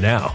now.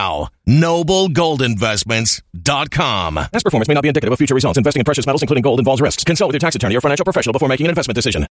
Noblegoldinvestments.com. Past performance may not be indicative of future results. Investing in precious metals, including gold, involves risks. Consult with your tax attorney or financial professional before making an investment decision.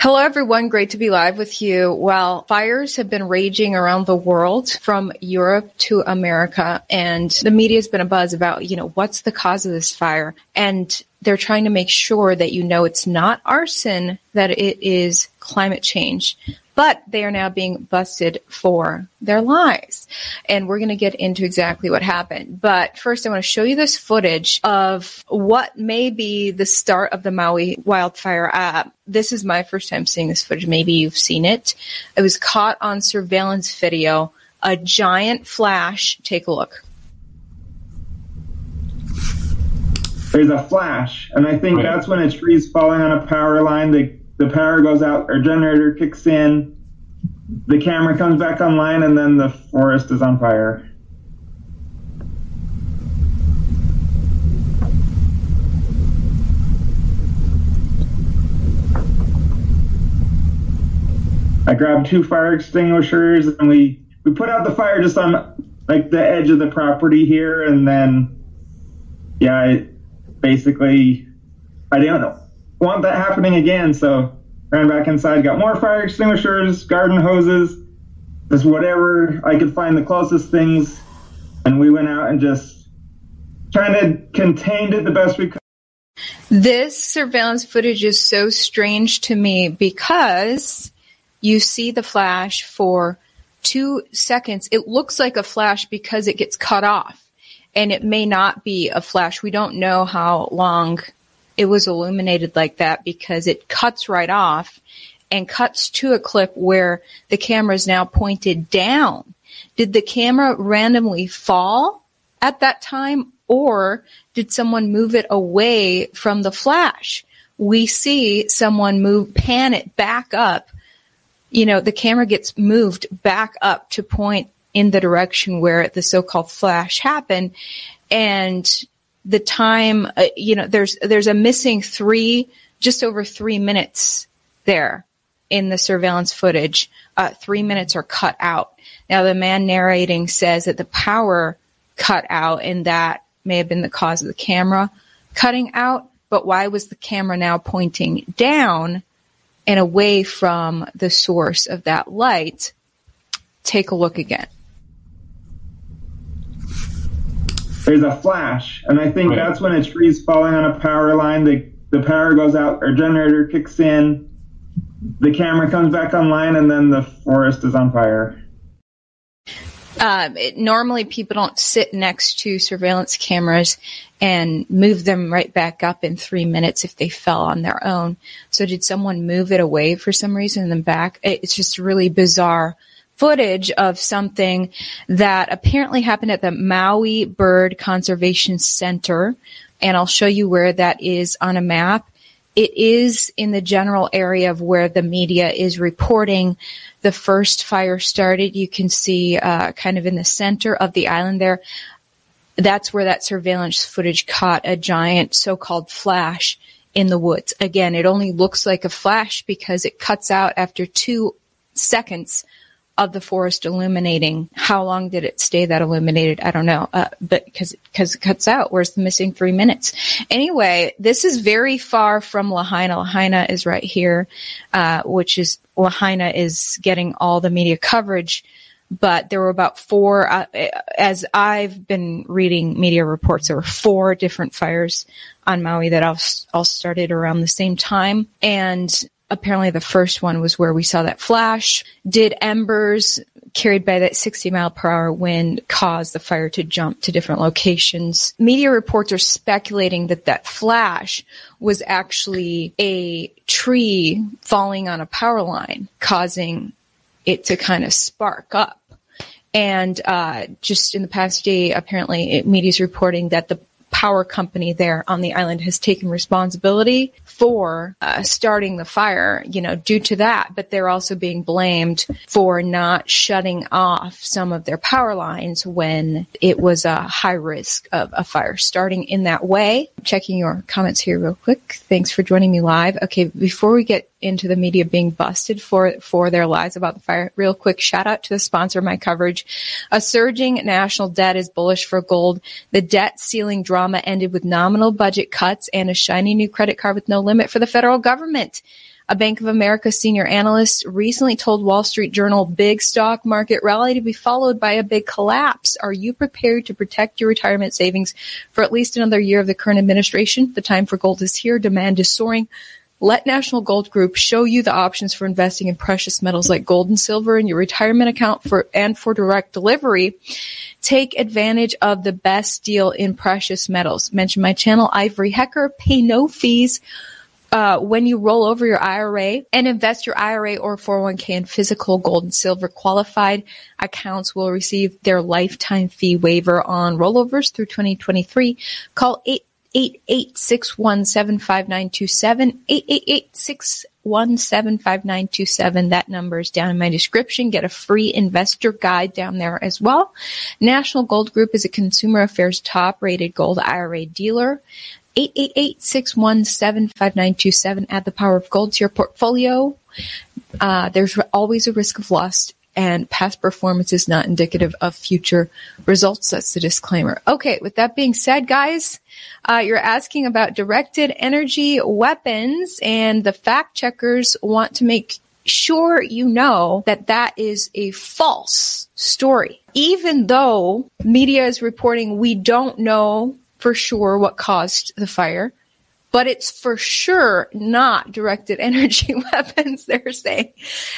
Hello, everyone. Great to be live with you. Well, fires have been raging around the world from Europe to America, and the media has been a buzz about, you know, what's the cause of this fire? And they're trying to make sure that you know it's not arson, that it is climate change but they are now being busted for their lies. And we're going to get into exactly what happened. But first, I want to show you this footage of what may be the start of the Maui wildfire. Uh, this is my first time seeing this footage. Maybe you've seen it. It was caught on surveillance video. A giant flash. Take a look. There's a flash, and I think right. that's when a tree's falling on a power line. The the power goes out, our generator kicks in, the camera comes back online, and then the forest is on fire. I grabbed two fire extinguishers and we, we put out the fire just on like the edge of the property here and then yeah, I basically I don't know want that happening again, so ran back inside, got more fire extinguishers, garden hoses, just whatever I could find the closest things, and we went out and just trying to contained it the best we could. This surveillance footage is so strange to me because you see the flash for two seconds. It looks like a flash because it gets cut off. And it may not be a flash. We don't know how long it was illuminated like that because it cuts right off and cuts to a clip where the camera is now pointed down. Did the camera randomly fall at that time or did someone move it away from the flash? We see someone move, pan it back up. You know, the camera gets moved back up to point in the direction where the so-called flash happened. And the time, uh, you know, there's, there's a missing three, just over three minutes there in the surveillance footage. Uh, three minutes are cut out. Now the man narrating says that the power cut out and that may have been the cause of the camera cutting out, but why was the camera now pointing down and away from the source of that light? Take a look again. There's a flash, and I think right. that's when a tree's falling on a power line. The, the power goes out, our generator kicks in, the camera comes back online, and then the forest is on fire. Um, it, normally, people don't sit next to surveillance cameras and move them right back up in three minutes if they fell on their own. So, did someone move it away for some reason and then back? It's just really bizarre footage of something that apparently happened at the Maui Bird Conservation Center. And I'll show you where that is on a map. It is in the general area of where the media is reporting the first fire started. You can see uh, kind of in the center of the island there. That's where that surveillance footage caught a giant so-called flash in the woods. Again, it only looks like a flash because it cuts out after two seconds of the forest illuminating. How long did it stay that illuminated? I don't know. Uh, but because because it cuts out. Where's the missing three minutes? Anyway, this is very far from Lahaina. Lahaina is right here, uh, which is Lahaina is getting all the media coverage. But there were about four, uh, as I've been reading media reports, there were four different fires on Maui that all, all started around the same time. And apparently the first one was where we saw that flash. Did embers carried by that 60 mile per hour wind cause the fire to jump to different locations? Media reports are speculating that that flash was actually a tree falling on a power line, causing it to kind of spark up. And uh, just in the past day, apparently, media is reporting that the power company there on the island has taken responsibility for uh, starting the fire, you know, due to that. But they're also being blamed for not shutting off some of their power lines when it was a high risk of a fire starting in that way. Checking your comments here real quick. Thanks for joining me live. Okay, before we get into the media being busted for for their lies about the fire. Real quick shout out to the sponsor of my coverage. A surging national debt is bullish for gold. The debt ceiling drama ended with nominal budget cuts and a shiny new credit card with no limit for the federal government. A Bank of America senior analyst recently told Wall Street Journal big stock market rally to be followed by a big collapse. Are you prepared to protect your retirement savings for at least another year of the current administration? The time for gold is here. Demand is soaring. Let National Gold Group show you the options for investing in precious metals like gold and silver in your retirement account for and for direct delivery. Take advantage of the best deal in precious metals. Mention my channel, Ivory Hecker. Pay no fees. Uh, when you roll over your IRA and invest your IRA or 401k in physical gold and silver qualified accounts will receive their lifetime fee waiver on rollovers through 2023. Call 8 888-617-5927, That number is down in my description. Get a free investor guide down there as well. National Gold Group is a consumer affairs top rated gold IRA dealer. 888-617-5927. Add the power of gold to your portfolio. Uh, there's always a risk of lust and past performance is not indicative of future results. That's the disclaimer. Okay, with that being said, guys, uh, you're asking about directed energy weapons, and the fact checkers want to make sure you know that that is a false story. Even though media is reporting we don't know for sure what caused the fire, but it's for sure not directed energy weapons, they're saying.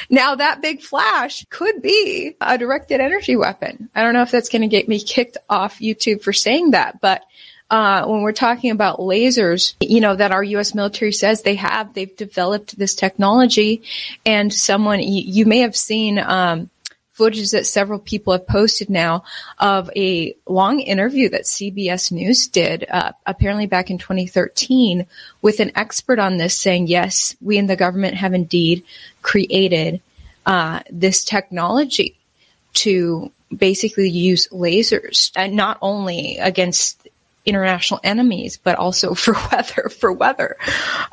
Now, that big flash could be a directed energy weapon. I don't know if that's going to get me kicked off YouTube for saying that, but uh, when we're talking about lasers, you know, that our U.S. military says they have, they've developed this technology. And someone, you, you may have seen, um, footage that several people have posted now of a long interview that CBS News did, uh, apparently back in 2013, with an expert on this saying, yes, we in the government have indeed created uh, this technology to basically use lasers, and not only against international enemies, but also for weather, for weather.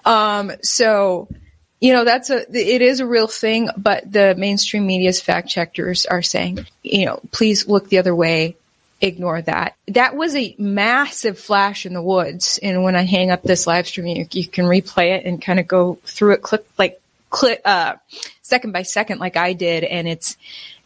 Um, so, you know, that's a, it is a real thing, but the mainstream media's fact checkers are saying, you know, please look the other way. Ignore that. That was a massive flash in the woods. And when I hang up this live stream, you, you can replay it and kind of go through it click like, click uh, second by second, like I did. And it's,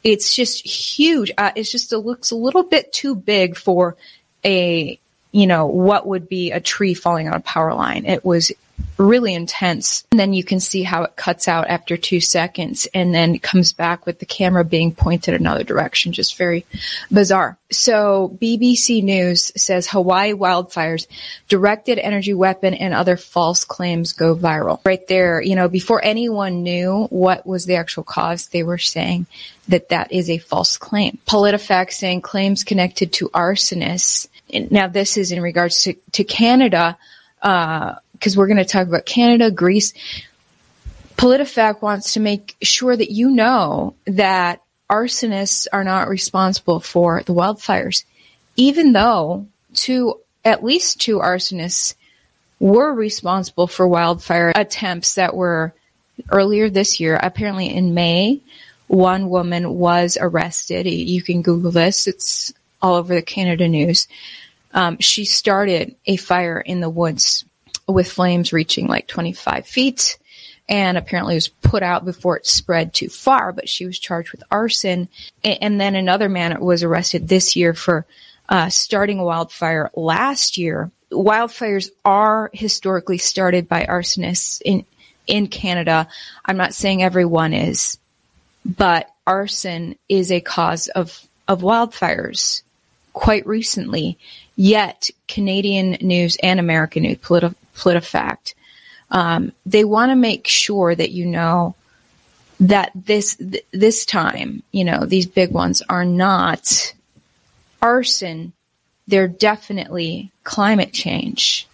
it's just huge. Uh, it's just, it looks a little bit too big for a, you know, what would be a tree falling on a power line. It was really intense. And then you can see how it cuts out after two seconds and then comes back with the camera being pointed another direction. Just very bizarre. So BBC News says Hawaii wildfires, directed energy weapon and other false claims go viral. Right there, you know, before anyone knew what was the actual cause, they were saying that that is a false claim. PolitiFact saying claims connected to arsonists. Now this is in regards to, to Canada, uh, because we're going to talk about Canada, Greece. PolitiFact wants to make sure that you know that arsonists are not responsible for the wildfires, even though two, at least two arsonists were responsible for wildfire attempts that were earlier this year. Apparently in May, one woman was arrested. You can Google this. It's all over the Canada news. Um, she started a fire in the woods with flames reaching like 25 feet and apparently was put out before it spread too far, but she was charged with arson. And then another man was arrested this year for uh, starting a wildfire last year. Wildfires are historically started by arsonists in, in Canada. I'm not saying everyone is, but arson is a cause of, of wildfires quite recently. Yet Canadian news and American news, politi- PolitiFact. Um, they want to make sure that you know that this th- this time, you know, these big ones are not arson. They're definitely climate change.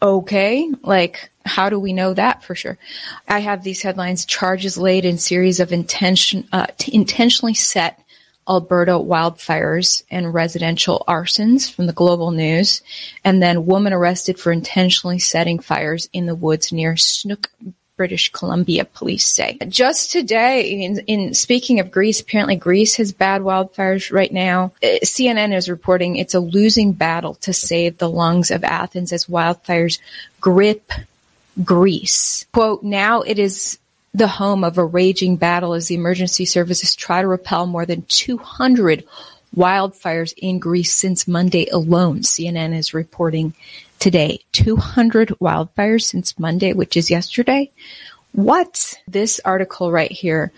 Okay, like how do we know that for sure? I have these headlines: charges laid in series of intention uh, t- intentionally set Alberta wildfires and residential arsons from the Global News, and then woman arrested for intentionally setting fires in the woods near Sooke, British Columbia, police say. Just today, in, in, speaking of Greece, apparently Greece has bad wildfires right now. Uh, CNN is reporting it's a losing battle to save the lungs of Athens as wildfires grip Greece. Quote, now it is the home of a raging battle as the emergency services try to repel more than 200 wildfires in Greece since Monday alone. CNN is reporting today 200 wildfires since Monday, which is yesterday. What? This article right here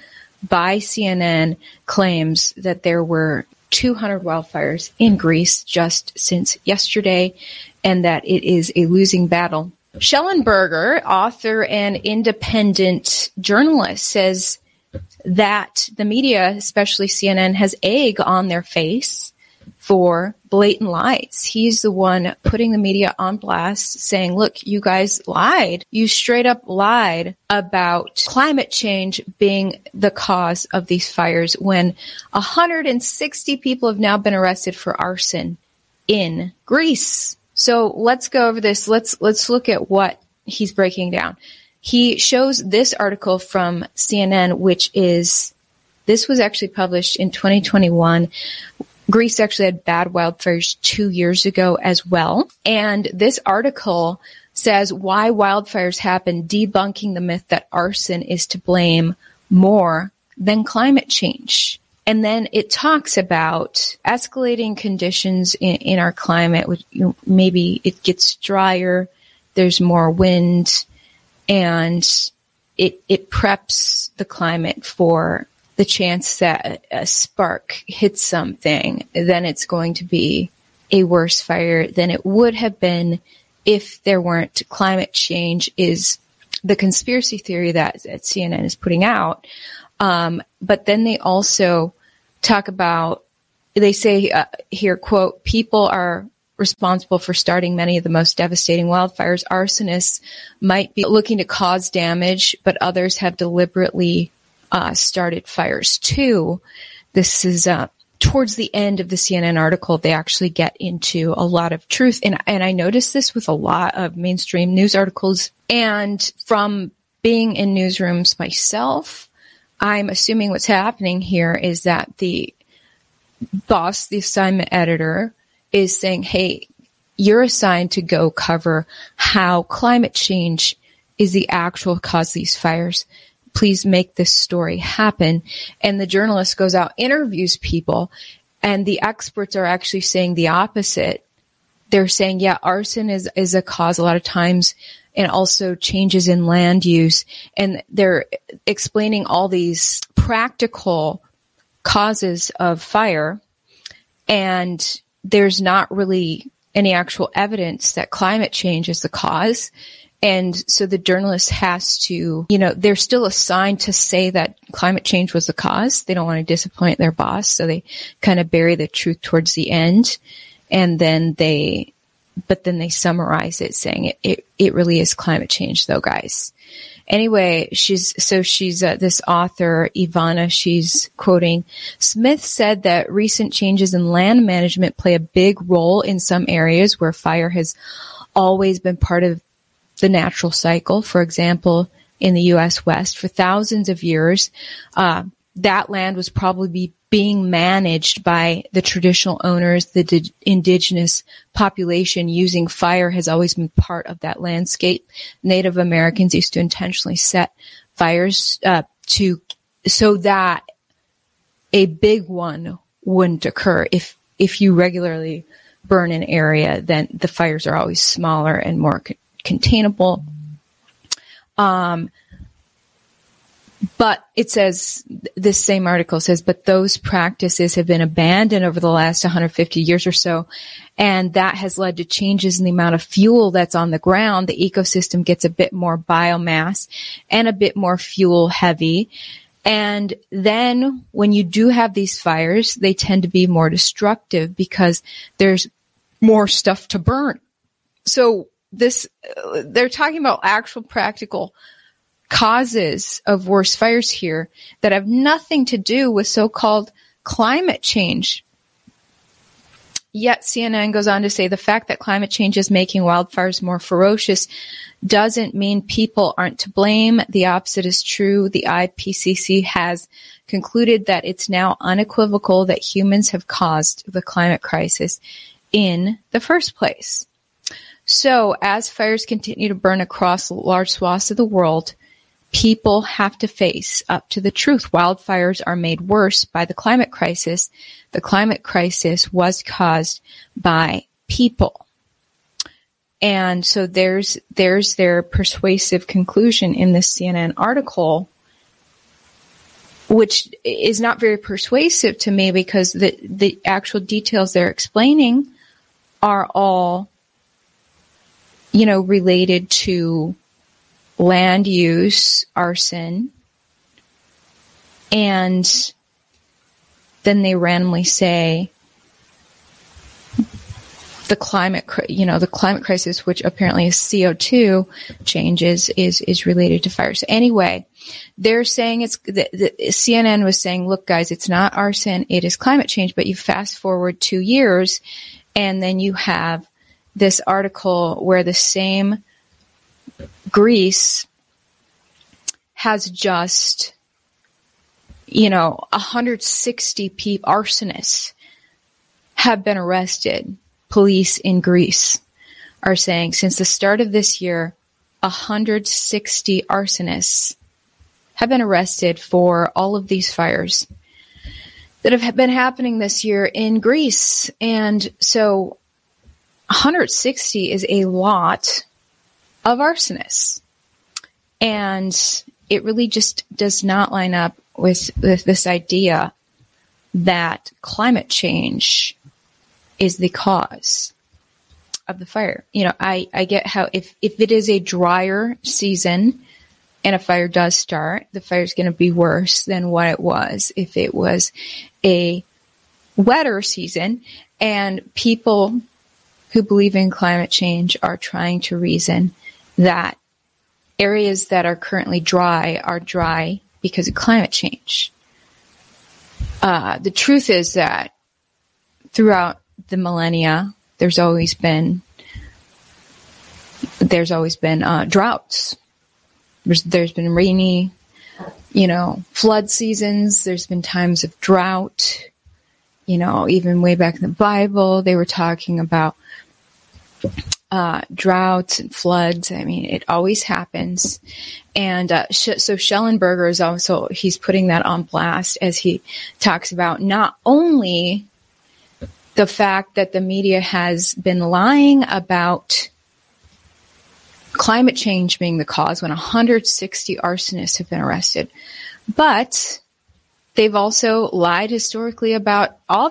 by CNN claims that there were 200 wildfires in Greece just since yesterday and that it is a losing battle Shellenberger, author and independent journalist, says that the media, especially CNN, has egg on their face for blatant lies. He's the one putting the media on blast saying, look, you guys lied. You straight up lied about climate change being the cause of these fires when 160 people have now been arrested for arson in Greece. So let's go over this. Let's let's look at what he's breaking down. he shows this article from CNN, which is this was actually published in 2021. Greece actually had bad wildfires two years ago as well. And this article says why wildfires happen, debunking the myth that arson is to blame more than climate change. And then it talks about escalating conditions in, in our climate. Which, you know, maybe it gets drier, there's more wind, and it it preps the climate for the chance that a spark hits something. Then it's going to be a worse fire than it would have been if there weren't climate change. Is the conspiracy theory that, that CNN is putting out. Um, but then they also talk about, they say uh, here, quote, people are responsible for starting many of the most devastating wildfires. Arsonists might be looking to cause damage, but others have deliberately uh, started fires too. This is uh, towards the end of the CNN article. They actually get into a lot of truth, and and I noticed this with a lot of mainstream news articles, and from being in newsrooms myself. I'm assuming what's happening here is that the boss, the assignment editor, is saying, hey, you're assigned to go cover how climate change is the actual cause of these fires. Please make this story happen. And the journalist goes out, interviews people, and the experts are actually saying the opposite. They're saying, yeah, arson is, is a cause a lot of times and also changes in land use. And they're explaining all these practical causes of fire. And there's not really any actual evidence that climate change is the cause. And so the journalist has to, you know, they're still assigned to say that climate change was the cause. They don't want to disappoint their boss. So they kind of bury the truth towards the end. And then they, but then they summarize it saying it, it, it really is climate change though, guys. Anyway, she's, so she's uh, this author, Ivana, she's quoting, Smith said that recent changes in land management play a big role in some areas where fire has always been part of the natural cycle. For example, in the U.S. West, for thousands of years, uh, that land was probably being managed by the traditional owners, the di- indigenous population using fire has always been part of that landscape. Native Americans used to intentionally set fires uh, to so that a big one wouldn't occur. If if you regularly burn an area, then the fires are always smaller and more c- containable. Um, but it says, this same article says, but those practices have been abandoned over the last 150 years or so. And that has led to changes in the amount of fuel that's on the ground. The ecosystem gets a bit more biomass and a bit more fuel heavy. And then when you do have these fires, they tend to be more destructive because there's more stuff to burn. So this, they're talking about actual practical causes of worse fires here that have nothing to do with so-called climate change. Yet CNN goes on to say the fact that climate change is making wildfires more ferocious doesn't mean people aren't to blame. The opposite is true. The IPCC has concluded that it's now unequivocal that humans have caused the climate crisis in the first place. So as fires continue to burn across large swaths of the world, people have to face up to the truth. Wildfires are made worse by the climate crisis. The climate crisis was caused by people. And so there's, there's their persuasive conclusion in this CNN article, which is not very persuasive to me because the, the actual details they're explaining are all, you know, related to land use, arson, and then they randomly say the climate, you know, the climate crisis, which apparently is CO2 changes, is is related to fires. Anyway, they're saying it's the, the, CNN was saying, look, guys, it's not arson, it is climate change. But you fast forward two years, and then you have this article where the same Greece has just, you know, 160 people, arsonists have been arrested. Police in Greece are saying since the start of this year, 160 arsonists have been arrested for all of these fires that have been happening this year in Greece. And so 160 is a lot of arsonists. And it really just does not line up with, with this idea that climate change is the cause of the fire. You know, I, I get how if, if it is a drier season and a fire does start, the fire is going to be worse than what it was if it was a wetter season and people who believe in climate change are trying to reason that areas that are currently dry are dry because of climate change. Uh, the truth is that throughout the millennia, there's always been there's always been uh, droughts. There's there's been rainy, you know, flood seasons. There's been times of drought. You know, even way back in the Bible, they were talking about uh, droughts and floods. I mean, it always happens. And uh, so Shellenberger is also he's putting that on blast as he talks about not only the fact that the media has been lying about climate change being the cause when 160 arsonists have been arrested, but they've also lied historically about all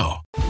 now.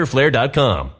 riderflare.com.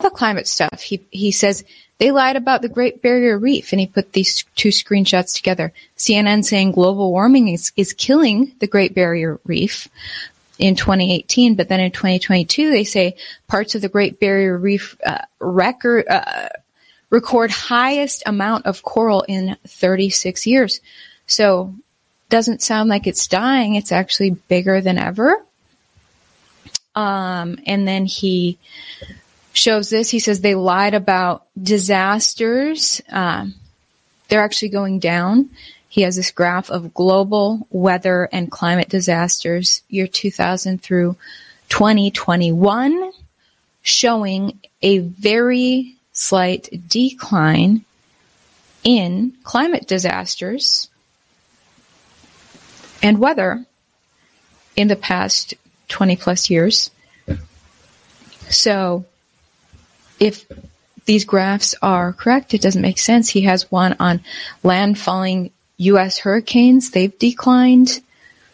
The climate stuff. He he says they lied about the Great Barrier Reef, and he put these two screenshots together. CNN saying global warming is, is killing the Great Barrier Reef in 2018, but then in 2022 they say parts of the Great Barrier Reef uh, record uh, record highest amount of coral in 36 years. So doesn't sound like it's dying. It's actually bigger than ever. Um, and then he shows this. He says they lied about disasters. Um, they're actually going down. He has this graph of global weather and climate disasters year 2000 through 2021 showing a very slight decline in climate disasters and weather in the past 20 plus years. So if these graphs are correct, it doesn't make sense. He has one on landfalling U.S. hurricanes. They've declined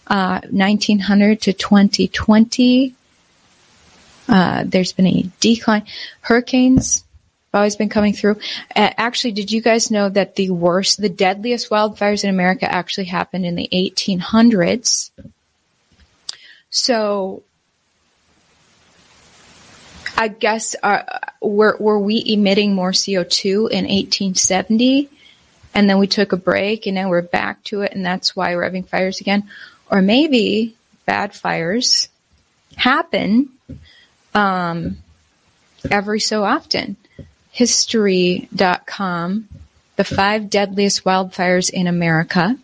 uh, 1900 to 2020. Uh, there's been a decline. Hurricanes have always been coming through. Uh, actually, did you guys know that the worst, the deadliest wildfires in America actually happened in the 1800s? So I guess uh, were were we emitting more CO2 in 1870, and then we took a break, and now we're back to it, and that's why we're having fires again, or maybe bad fires happen um, every so often. History.com, the five deadliest wildfires in America.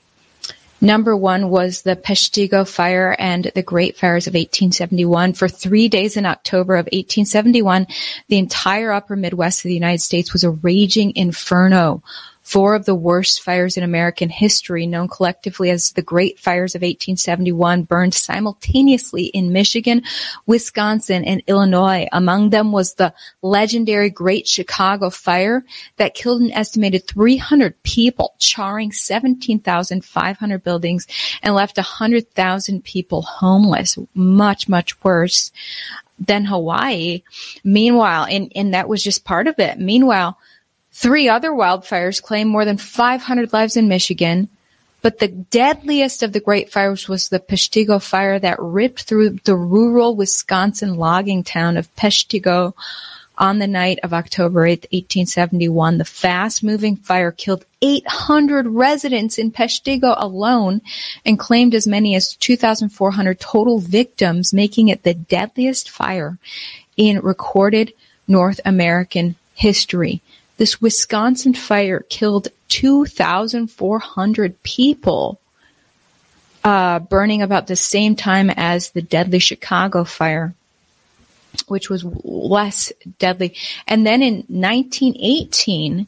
Number one was the Peshtigo Fire and the Great Fires of 1871. For three days in October of 1871, the entire upper Midwest of the United States was a raging inferno. Four of the worst fires in American history, known collectively as the Great Fires of 1871, burned simultaneously in Michigan, Wisconsin, and Illinois. Among them was the legendary Great Chicago Fire that killed an estimated 300 people, charring 17,500 buildings and left 100,000 people homeless. Much, much worse than Hawaii. Meanwhile, and, and that was just part of it. Meanwhile, Three other wildfires claimed more than 500 lives in Michigan, but the deadliest of the great fires was the Peshtigo fire that ripped through the rural Wisconsin logging town of Peshtigo on the night of October 8, 1871. The fast moving fire killed 800 residents in Peshtigo alone and claimed as many as 2,400 total victims, making it the deadliest fire in recorded North American history. This Wisconsin fire killed 2,400 people, uh, burning about the same time as the deadly Chicago fire, which was less deadly. And then in 1918,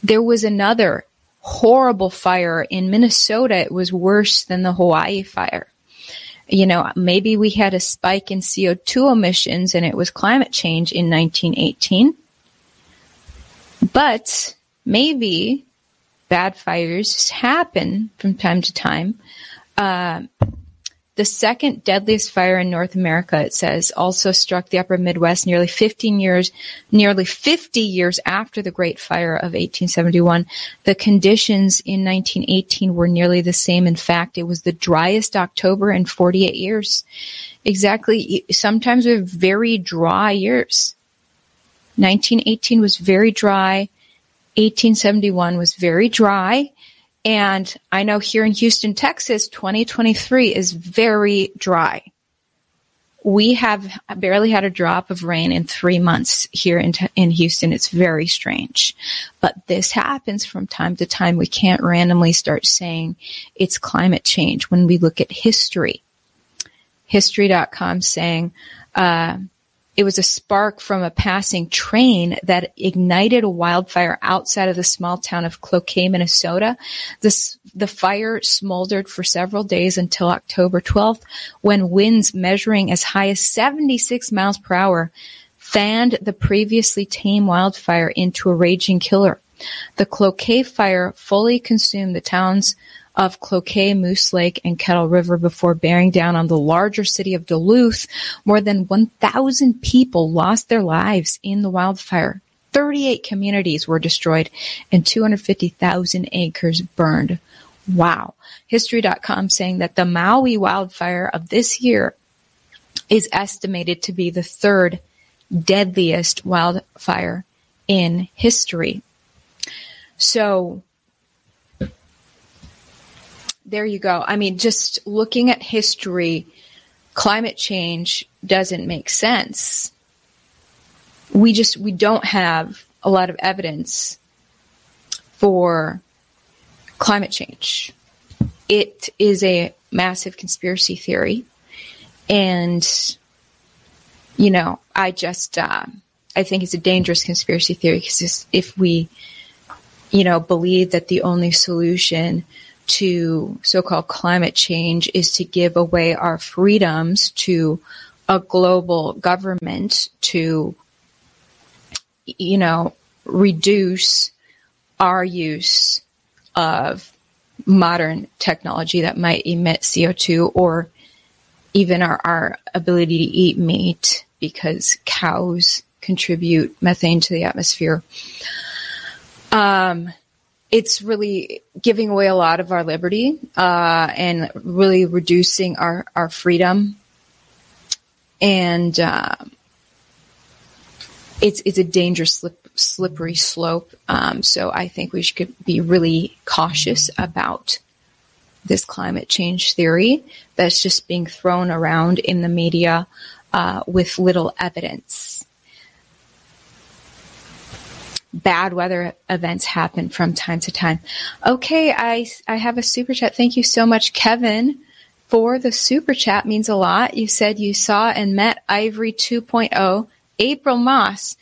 there was another horrible fire in Minnesota. It was worse than the Hawaii fire. You know, maybe we had a spike in CO2 emissions and it was climate change in 1918 but maybe bad fires happen from time to time. Uh, the second deadliest fire in North America, it says, also struck the upper Midwest nearly 15 years, nearly 50 years after the Great Fire of 1871. The conditions in 1918 were nearly the same. In fact, it was the driest October in 48 years. Exactly. Sometimes we have very dry years. 1918 was very dry. 1871 was very dry. And I know here in Houston, Texas, 2023 is very dry. We have barely had a drop of rain in three months here in, in Houston. It's very strange. But this happens from time to time. We can't randomly start saying it's climate change when we look at history. History.com saying, uh, it was a spark from a passing train that ignited a wildfire outside of the small town of Cloquet, Minnesota. The fire smoldered for several days until October 12th when winds measuring as high as 76 miles per hour fanned the previously tame wildfire into a raging killer. The Cloquet fire fully consumed the town's of Cloquet, Moose Lake, and Kettle River before bearing down on the larger city of Duluth. More than 1,000 people lost their lives in the wildfire. 38 communities were destroyed and 250,000 acres burned. Wow. History.com saying that the Maui wildfire of this year is estimated to be the third deadliest wildfire in history. So there you go. I mean, just looking at history, climate change doesn't make sense. We just, we don't have a lot of evidence for climate change. It is a massive conspiracy theory. And, you know, I just, uh, I think it's a dangerous conspiracy theory because if we, you know, believe that the only solution to so-called climate change is to give away our freedoms to a global government to, you know, reduce our use of modern technology that might emit CO2 or even our, our ability to eat meat because cows contribute methane to the atmosphere. Um, it's really giving away a lot of our liberty uh, and really reducing our, our freedom. And uh, it's it's a dangerous slip, slippery slope. Um, so I think we should be really cautious about this climate change theory that's just being thrown around in the media uh, with little evidence bad weather events happen from time to time. Okay, I, I have a super chat. Thank you so much, Kevin, for the super chat. Means a lot. You said you saw and met Ivory 2.0, April Moss,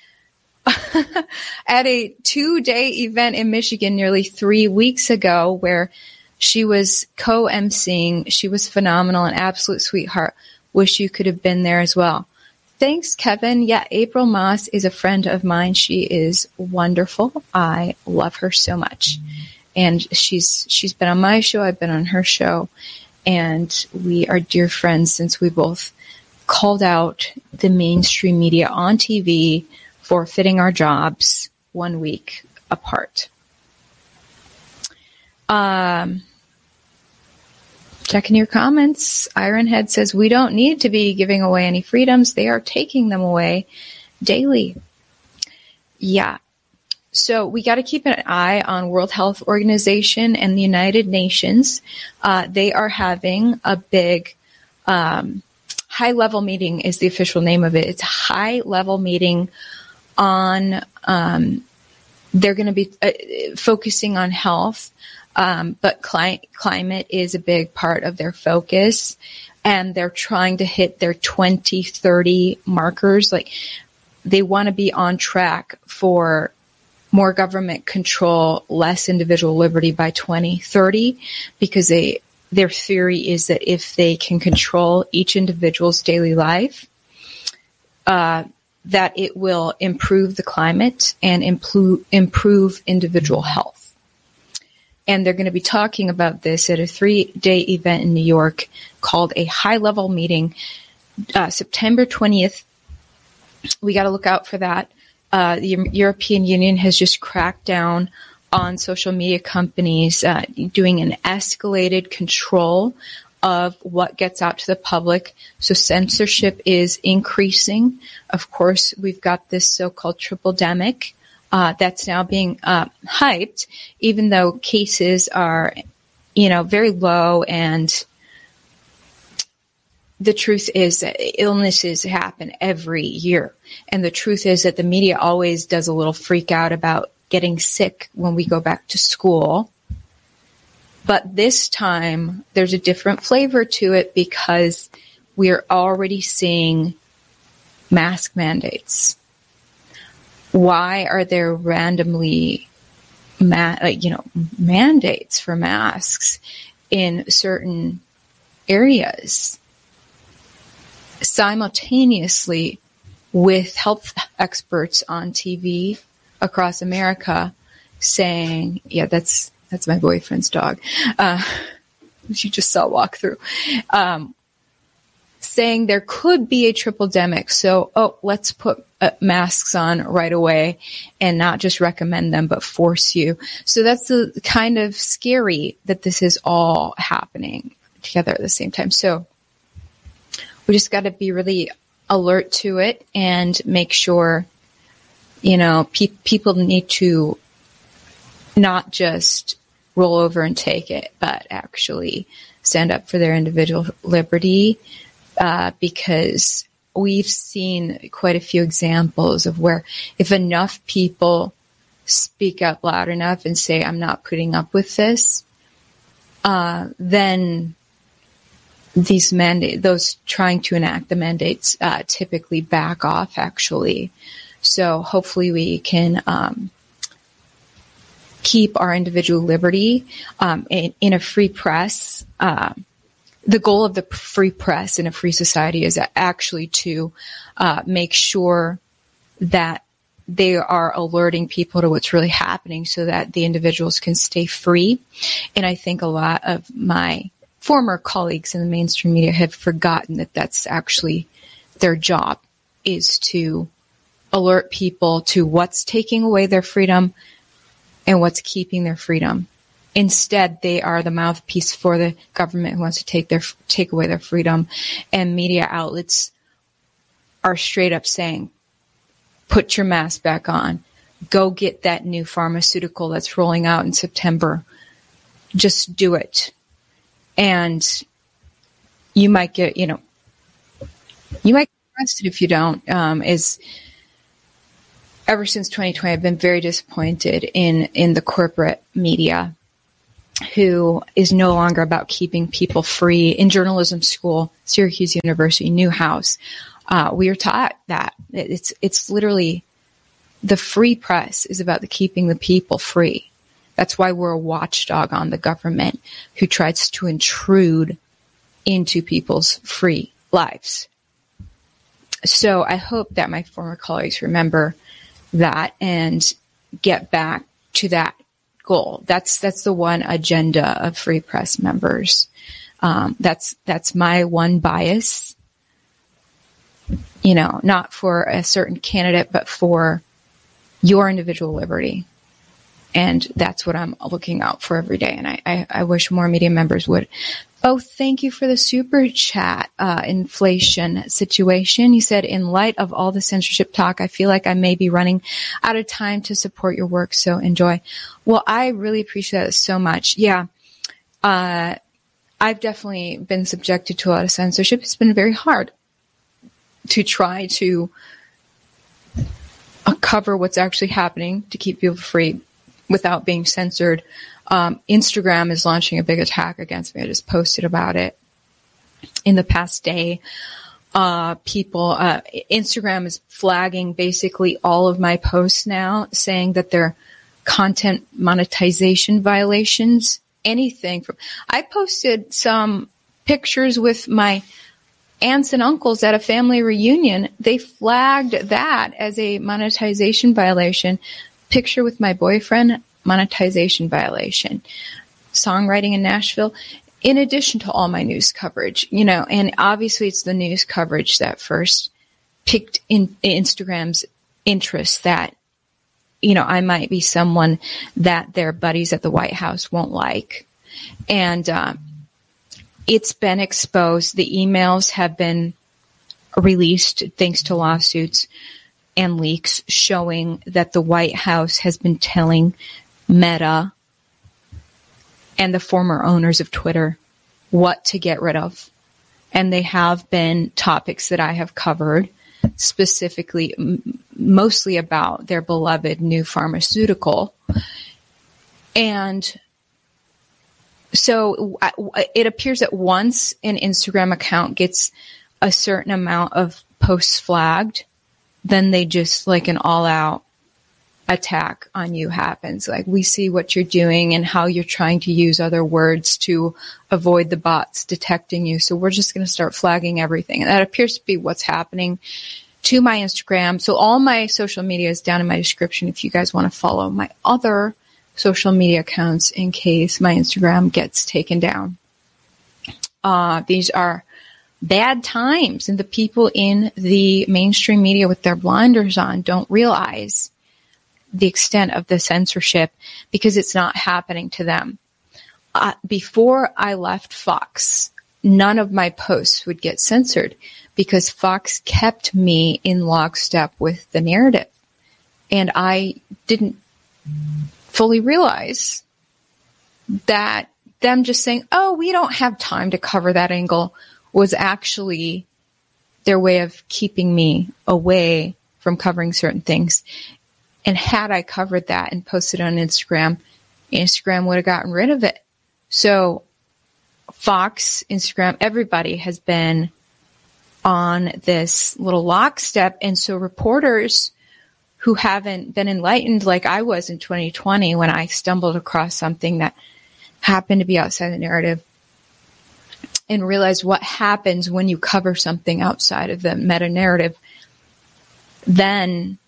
at a two day event in Michigan nearly three weeks ago where she was co emceeing. She was phenomenal, an absolute sweetheart. Wish you could have been there as well. Thanks, Kevin. Yeah, April Moss is a friend of mine. She is wonderful. I love her so much. And she's she's been on my show, I've been on her show, and we are dear friends since we both called out the mainstream media on TV for fitting our jobs one week apart. Um Checking your comments. Ironhead says, We don't need to be giving away any freedoms. They are taking them away daily. Yeah. So we got to keep an eye on World Health Organization and the United Nations. Uh, they are having a big um, high level meeting is the official name of it. It's a high level meeting on. Um, they're going to be uh, focusing on health um, but cli- climate is a big part of their focus and they're trying to hit their 2030 markers. Like they want to be on track for more government control, less individual liberty by 2030 because they, their theory is that if they can control each individual's daily life, uh, that it will improve the climate and improve, improve individual health and they're going to be talking about this at a three day event in New York called a high level meeting, uh, September 20th. We got to look out for that. Uh, the European Union has just cracked down on social media companies uh, doing an escalated control of what gets out to the public. So censorship is increasing. Of course, we've got this so-called triple demic, uh, that's now being uh, hyped, even though cases are, you know, very low and the truth is that illnesses happen every year. And the truth is that the media always does a little freak out about getting sick when we go back to school. But this time there's a different flavor to it because we're already seeing mask mandates why are there randomly ma- like, you know mandates for masks in certain areas simultaneously with health experts on TV across America saying, yeah, that's That's my boyfriend's dog. Uh, you just saw walk through. Um, saying there could be a triple demic. So, oh, let's put uh, masks on right away and not just recommend them, but force you. So that's the kind of scary that this is all happening together at the same time. So we just got to be really alert to it and make sure, you know, pe- people need to not just roll over and take it, but actually stand up for their individual liberty uh, because we've seen quite a few examples of where if enough people speak up loud enough and say, I'm not putting up with this, uh, then these mandate, those trying to enact the mandates, uh, typically back off actually. So hopefully we can, um, keep our individual liberty, um, in, in, a free press, uh, the goal of the free press in a free society is actually to uh, make sure that they are alerting people to what's really happening so that the individuals can stay free. And I think a lot of my former colleagues in the mainstream media have forgotten that that's actually their job is to alert people to what's taking away their freedom and what's keeping their freedom. Instead, they are the mouthpiece for the government who wants to take their take away their freedom, and media outlets are straight up saying, "Put your mask back on. Go get that new pharmaceutical that's rolling out in September. Just do it." And you might get, you know, you might get arrested if you don't. Um, is ever since 2020, I've been very disappointed in in the corporate media who is no longer about keeping people free. In journalism school, Syracuse University, Newhouse, uh, we are taught that it's it's literally the free press is about the keeping the people free. That's why we're a watchdog on the government who tries to intrude into people's free lives. So I hope that my former colleagues remember that and get back to that goal. That's that's the one agenda of Free Press members. Um, that's that's my one bias. You know, not for a certain candidate, but for your individual liberty. And that's what I'm looking out for every day. And I, I, I wish more media members would. Oh, thank you for the super chat uh, inflation situation. You said, in light of all the censorship talk, I feel like I may be running out of time to support your work. So enjoy. Well, I really appreciate that so much. Yeah. Uh, I've definitely been subjected to a lot of censorship. It's been very hard to try to cover what's actually happening to keep people free without being censored. Um, Instagram is launching a big attack against me. I just posted about it in the past day. Uh, people, uh, Instagram is flagging basically all of my posts now, saying that they're content monetization violations. Anything from, I posted some pictures with my aunts and uncles at a family reunion. They flagged that as a monetization violation picture with my boyfriend, monetization violation. Songwriting in Nashville, in addition to all my news coverage, you know, and obviously it's the news coverage that first picked in Instagram's interest that, you know, I might be someone that their buddies at the White House won't like. And, uh, it's been exposed. The emails have been released thanks to lawsuits and leaks showing that the White House has been telling Meta and the former owners of Twitter what to get rid of. And they have been topics that I have covered specifically, m- mostly about their beloved new pharmaceutical. And so it appears that once an Instagram account gets a certain amount of posts flagged, then they just like an all out attack on you happens. Like we see what you're doing and how you're trying to use other words to avoid the bots detecting you. So we're just going to start flagging everything. And that appears to be what's happening to my Instagram. So all my social media is down in my description if you guys want to follow my other social media accounts in case my Instagram gets taken down. Uh, these are bad times, and the people in the mainstream media with their blinders on don't realize the extent of the censorship because it's not happening to them. Uh, before I left Fox, none of my posts would get censored because Fox kept me in lockstep with the narrative. And I didn't fully realize that them just saying, oh, we don't have time to cover that angle was actually their way of keeping me away from covering certain things. And had I covered that and posted on Instagram, Instagram would have gotten rid of it. So Fox, Instagram, everybody has been on this little lockstep. And so reporters who haven't been enlightened like I was in 2020 when I stumbled across something that happened to be outside the narrative and realized what happens when you cover something outside of the meta narrative, then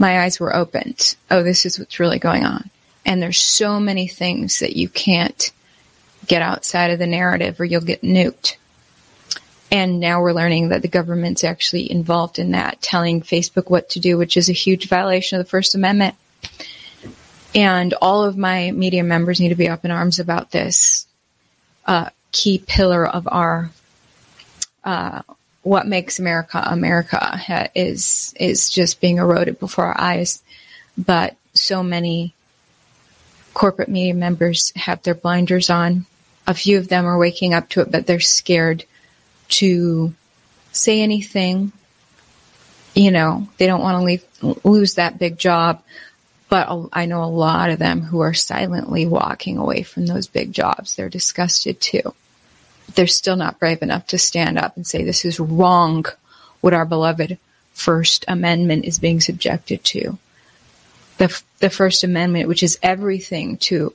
my eyes were opened. Oh, this is what's really going on. And there's so many things that you can't get outside of the narrative or you'll get nuked. And now we're learning that the government's actually involved in that, telling Facebook what to do, which is a huge violation of the First Amendment. And all of my media members need to be up in arms about this uh, key pillar of our uh, what makes America America is is just being eroded before our eyes. But so many corporate media members have their blinders on. A few of them are waking up to it, but they're scared to say anything. You know, they don't want to leave, lose that big job. But I know a lot of them who are silently walking away from those big jobs. They're disgusted too they're still not brave enough to stand up and say this is wrong what our beloved First Amendment is being subjected to. The, the First Amendment, which is everything to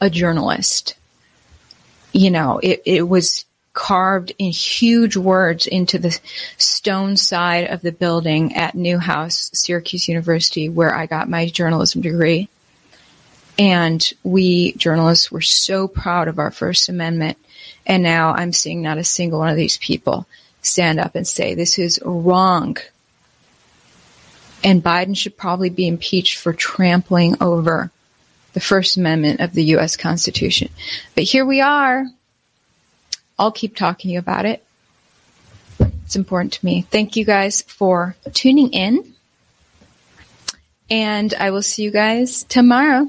a journalist. You know, it, it was carved in huge words into the stone side of the building at Newhouse, Syracuse University, where I got my journalism degree. And we journalists were so proud of our First Amendment and now I'm seeing not a single one of these people stand up and say, this is wrong. And Biden should probably be impeached for trampling over the First Amendment of the U.S. Constitution. But here we are. I'll keep talking about it. It's important to me. Thank you guys for tuning in. And I will see you guys tomorrow.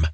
them.